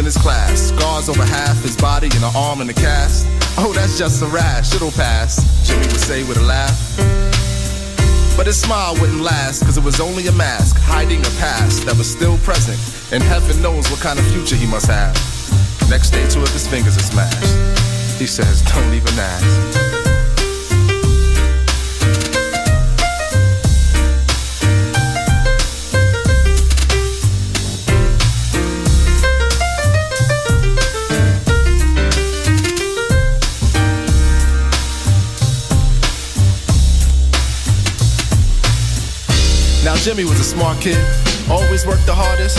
In his class. Scars over half his body and an arm in a cast. Oh, that's just a rash, it'll pass, Jimmy would say with a laugh. But his smile wouldn't last, cause it was only a mask, hiding a past that was still present. And heaven knows what kind of future he must have. Next day, two of his fingers are smashed. He says, don't even ask. Jimmy was a smart kid, always worked the hardest,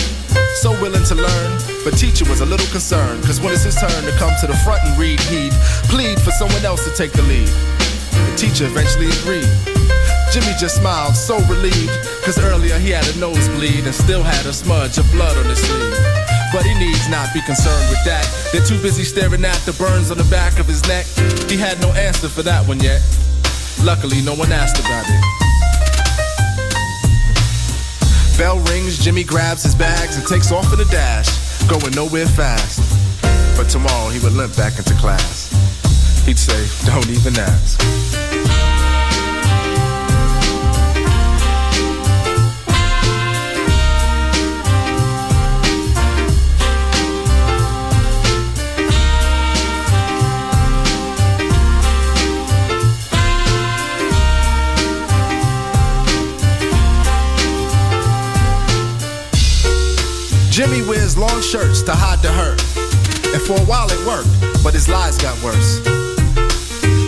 so willing to learn. But teacher was a little concerned, cause when it's his turn to come to the front and read, he'd plead for someone else to take the lead. The teacher eventually agreed. Jimmy just smiled, so relieved, cause earlier he had a nosebleed and still had a smudge of blood on his sleeve. But he needs not be concerned with that. They're too busy staring at the burns on the back of his neck. He had no answer for that one yet. Luckily, no one asked about it. Bell rings, Jimmy grabs his bags and takes off in a dash, going nowhere fast. But tomorrow he would limp back into class. He'd say, Don't even ask. Shirts to hide the hurt. And for a while it worked, but his lies got worse.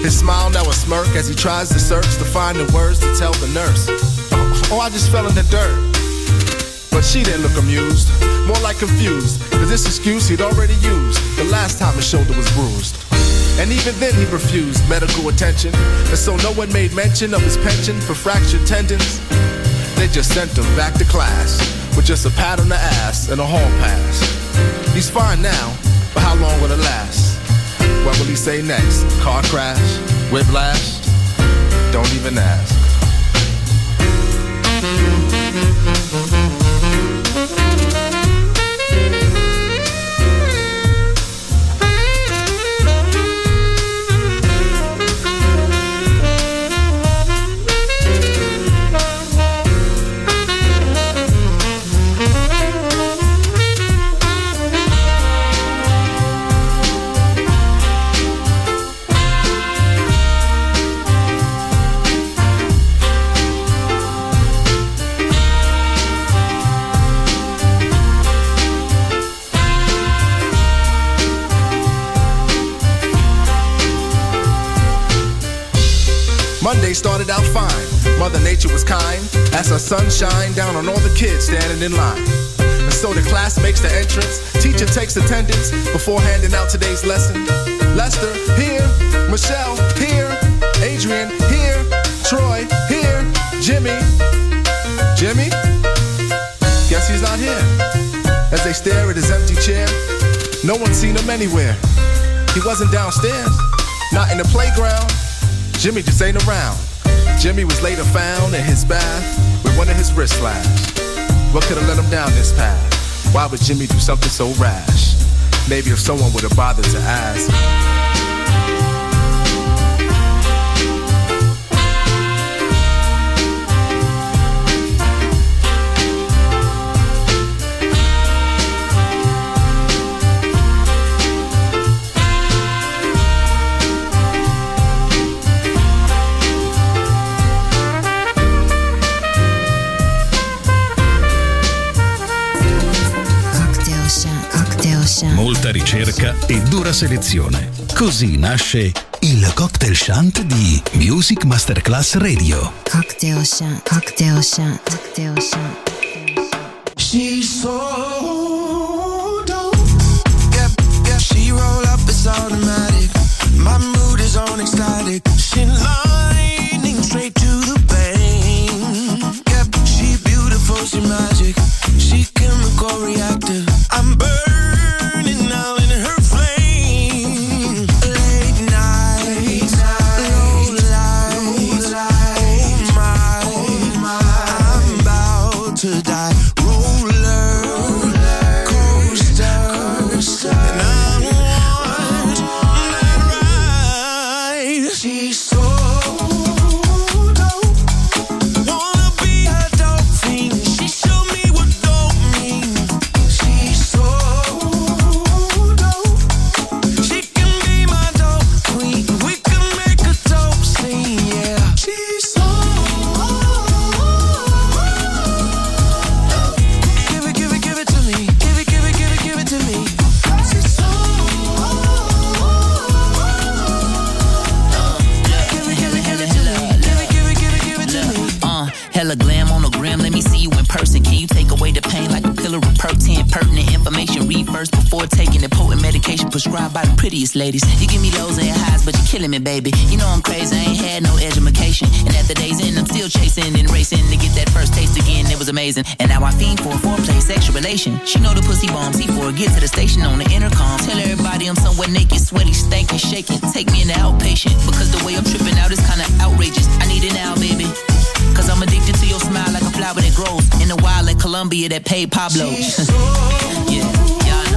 His smile now a smirk as he tries to search to find the words to tell the nurse. Oh, I just fell in the dirt. But she didn't look amused, more like confused, cause this excuse he'd already used the last time his shoulder was bruised. And even then he refused medical attention, and so no one made mention of his pension for fractured tendons. They just sent him back to class with just a pat on the ass and a hall pass. He's fine now, but how long will it last? What will he say next? Car crash? Whiplash? Don't even ask. Started out fine. Mother Nature was kind as her sun shined down on all the kids standing in line. And so the class makes the entrance. Teacher takes attendance before handing out today's lesson. Lester, here. Michelle, here. Adrian, here. Troy, here. Jimmy. Jimmy? Guess he's not here. As they stare at his empty chair, no one's seen him anywhere. He wasn't downstairs, not in the playground. Jimmy just ain't around. Jimmy was later found in his bath with one of his wrists slashed. What could have led him down this path? Why would Jimmy do something so rash? Maybe if someone would have bothered to ask. Molta ricerca e dura selezione. Così nasce il cocktail shunt di Music Masterclass Radio. Cocktail Shant. Cocktail Shant. Cocktail Shant. She's so ladies. You give me lows and highs, but you're killing me, baby. You know I'm crazy. I ain't had no education. And at the day's end, I'm still chasing and racing to get that first taste again. It was amazing. And now I fiend for a foreplay, sexual relation. She know the pussy bombs. He for get to the station on the intercom. Tell everybody I'm somewhere naked, sweaty, stankin', shaking. Take me in the outpatient because the way I'm tripping out is kinda outrageous. I need it now, baby. Cause I'm addicted to your smile like a flower that grows in the wild like Colombia that paid Pablo. yeah. it's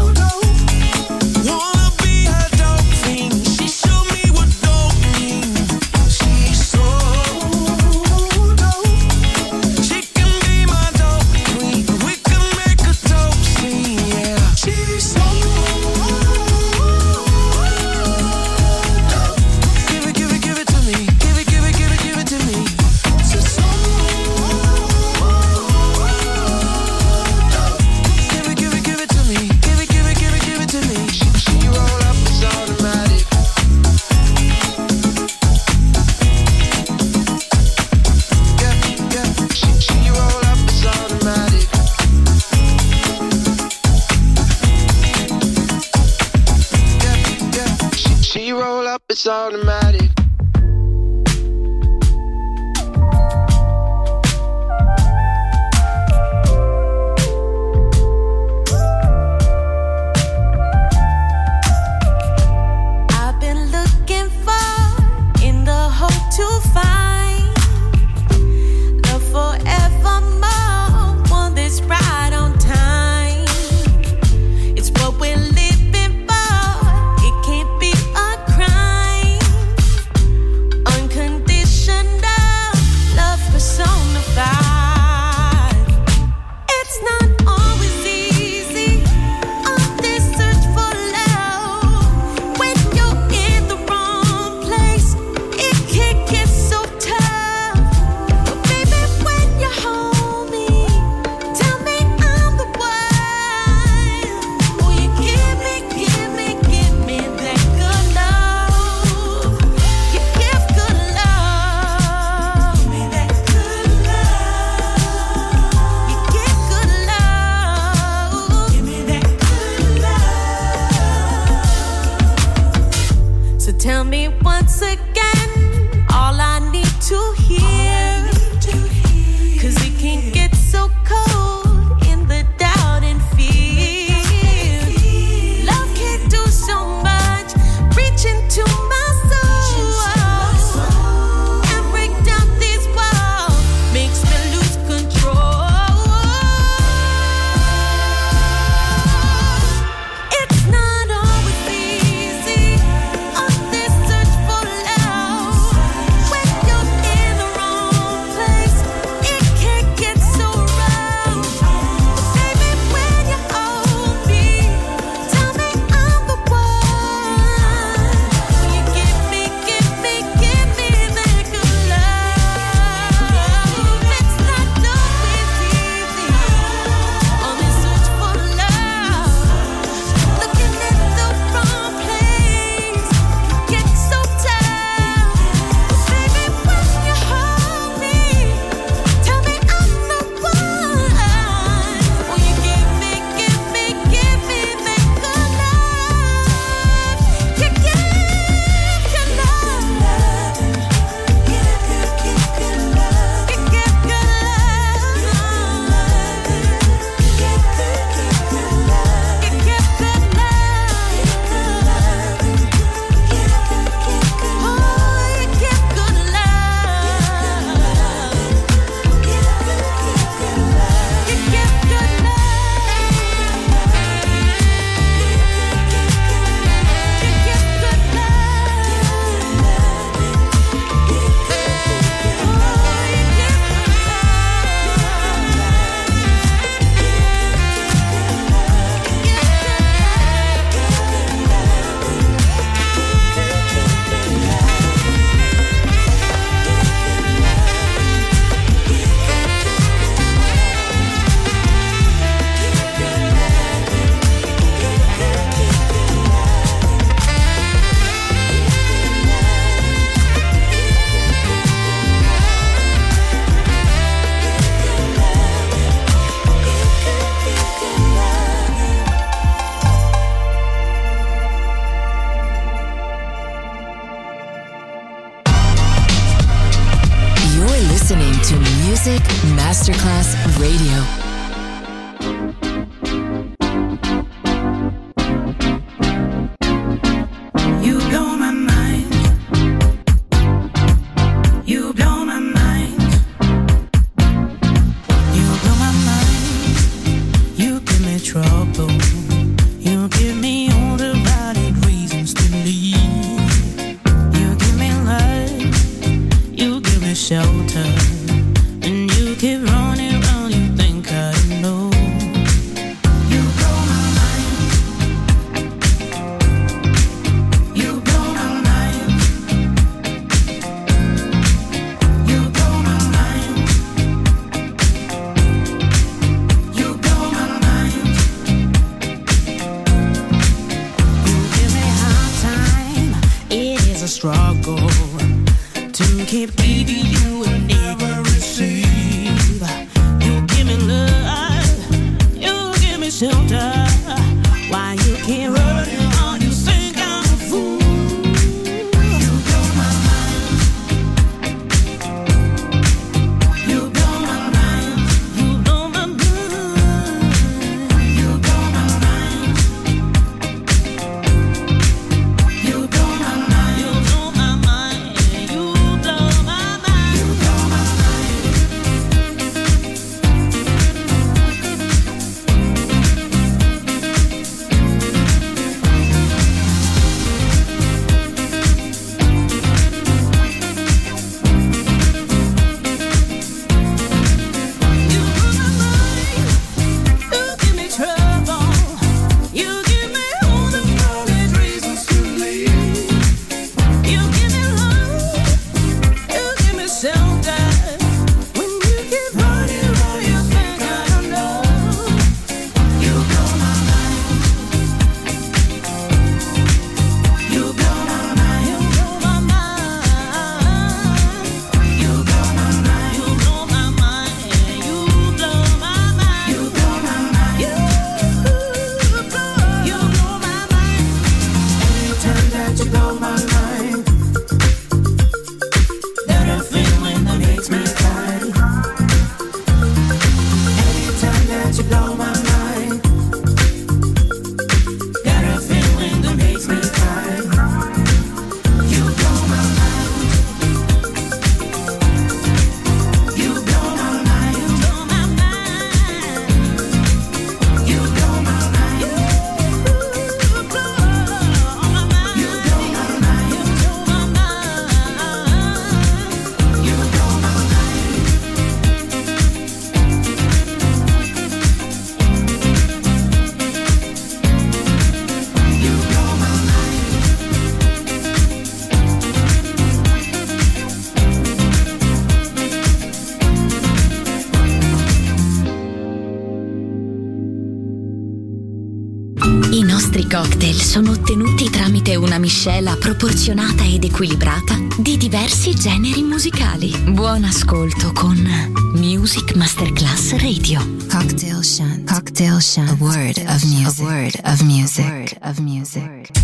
miscela proporzionata ed equilibrata di diversi generi musicali. Buon ascolto con Music Masterclass Radio. Cocktail Shant. Cocktail Shant. A word of music. A word of music. A word of music.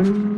Mm-hmm.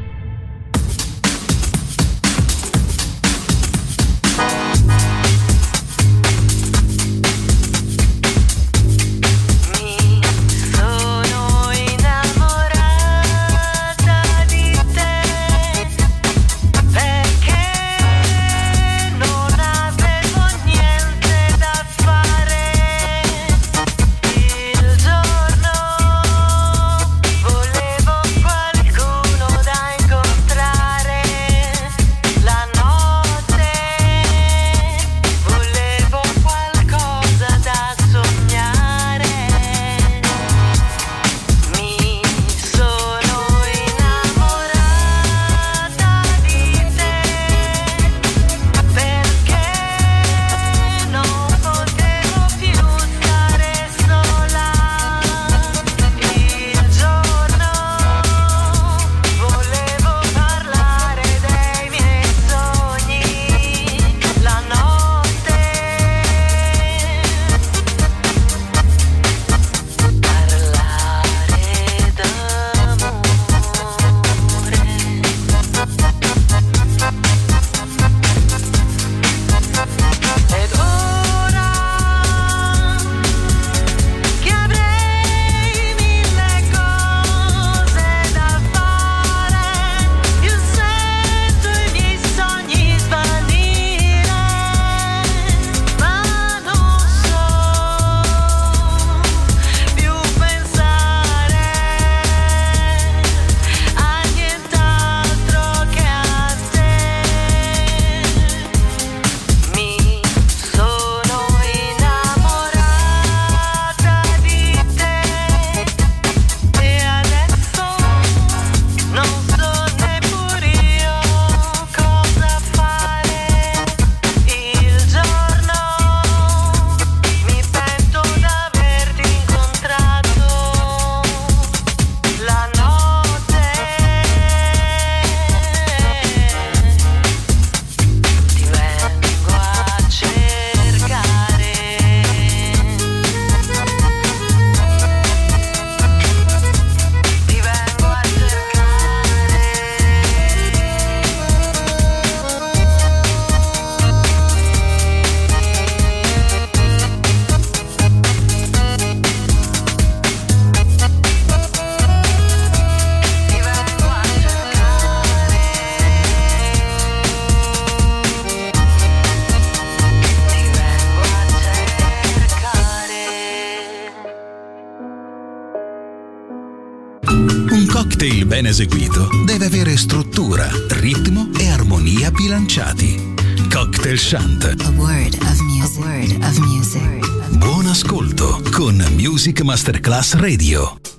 Music. Buon ascolto con Music Masterclass Radio.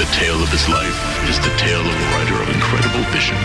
The tale of his life is the tale of a writer of incredible vision,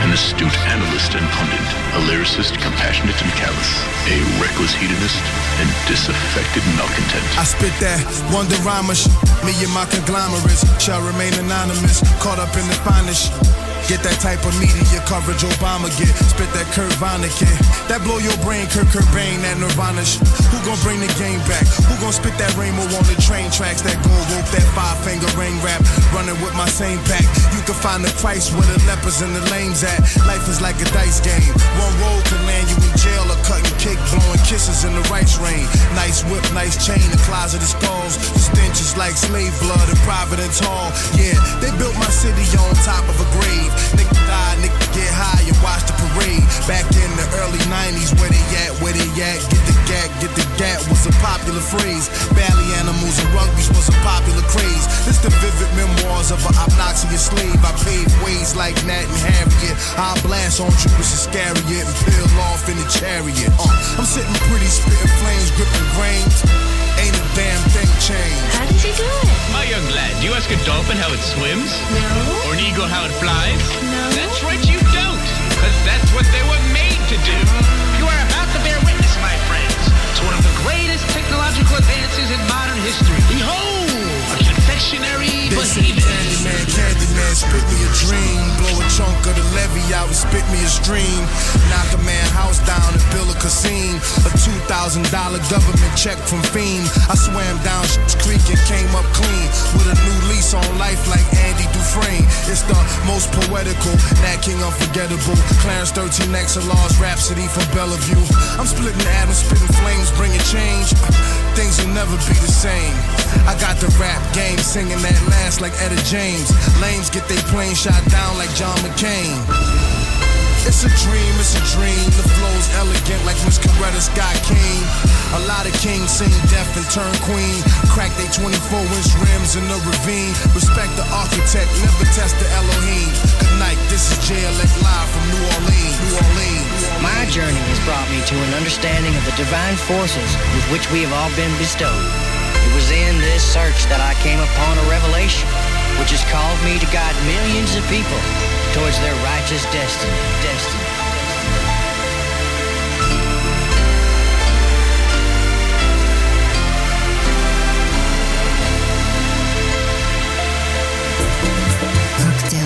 an astute analyst and pundit, a lyricist compassionate and callous, a reckless hedonist, and disaffected malcontent. I spit that wonder rhymish. Me and my conglomerates shall remain anonymous. Caught up in the finest. Get that type of media coverage Obama get. Spit that Kurt Vonnegut. That blow your brain, Kurt Cobain, that Nirvana sh- Who gon' bring the game back? Who gon' spit that rainbow on the train tracks? That gold rope, that five finger ring rap. Running with my same pack. You can find the Christ where the lepers and the lames at. Life is like a dice game. One roll can land you in jail or cutting cake, blowing kisses in the rice rain. Nice whip, nice chain, the closet of skulls. The stench is like slave blood in Providence Hall. Yeah, they built my city on top of a grave. Nigga die, nigga get high and watch the parade. Back in the early 90s, where they at, where they at, get the gat, get the gat was a popular phrase. Bally animals and rugbies was a popular craze. This the vivid memoirs of an obnoxious slave. I paved ways like Nat and Harriet. I blast on Judas Iscariot and peel off in the chariot. Uh, I'm sitting pretty, spitting flames, gripping grains. Ain't a damn thing changed. How did you do it? My young lad, do you ask a dolphin how it swims? No. Or an eagle how it flies? That's right, you don't. Because that's what they were made to do. You are about to bear witness, my friends, to one of the greatest technological advances in modern history. A confectionery They say Candyman, Candyman, spit me a dream. Blow a chunk of the levy out and spit me a stream. Knock a man house down and build a casino. A $2,000 government check from FEMA. I swam down Sh- Creek and came up clean. With a new lease on life like Andy Dufresne. It's the most poetical, Nat King unforgettable. Clarence 13 XLR's Rhapsody from Bellevue. I'm splitting atoms, spitting flames, bringing change. Things will never be the same. I got the rap game singing that last like Etta James. Lanes get they plane shot down like John McCain. It's a dream, it's a dream. The flow's elegant like Miss Coretta Scott King. A lot of kings sing deaf and turn queen. Crack they 24 inch rims in the ravine. Respect the architect, never test the Elohim. Good night, this is JLX live from New Orleans. New Orleans. My journey has brought me to an understanding of the divine forces with which we have all been bestowed. Was in this search that I came upon a revelation, which has called me to guide millions of people towards their righteous destiny. Destiny.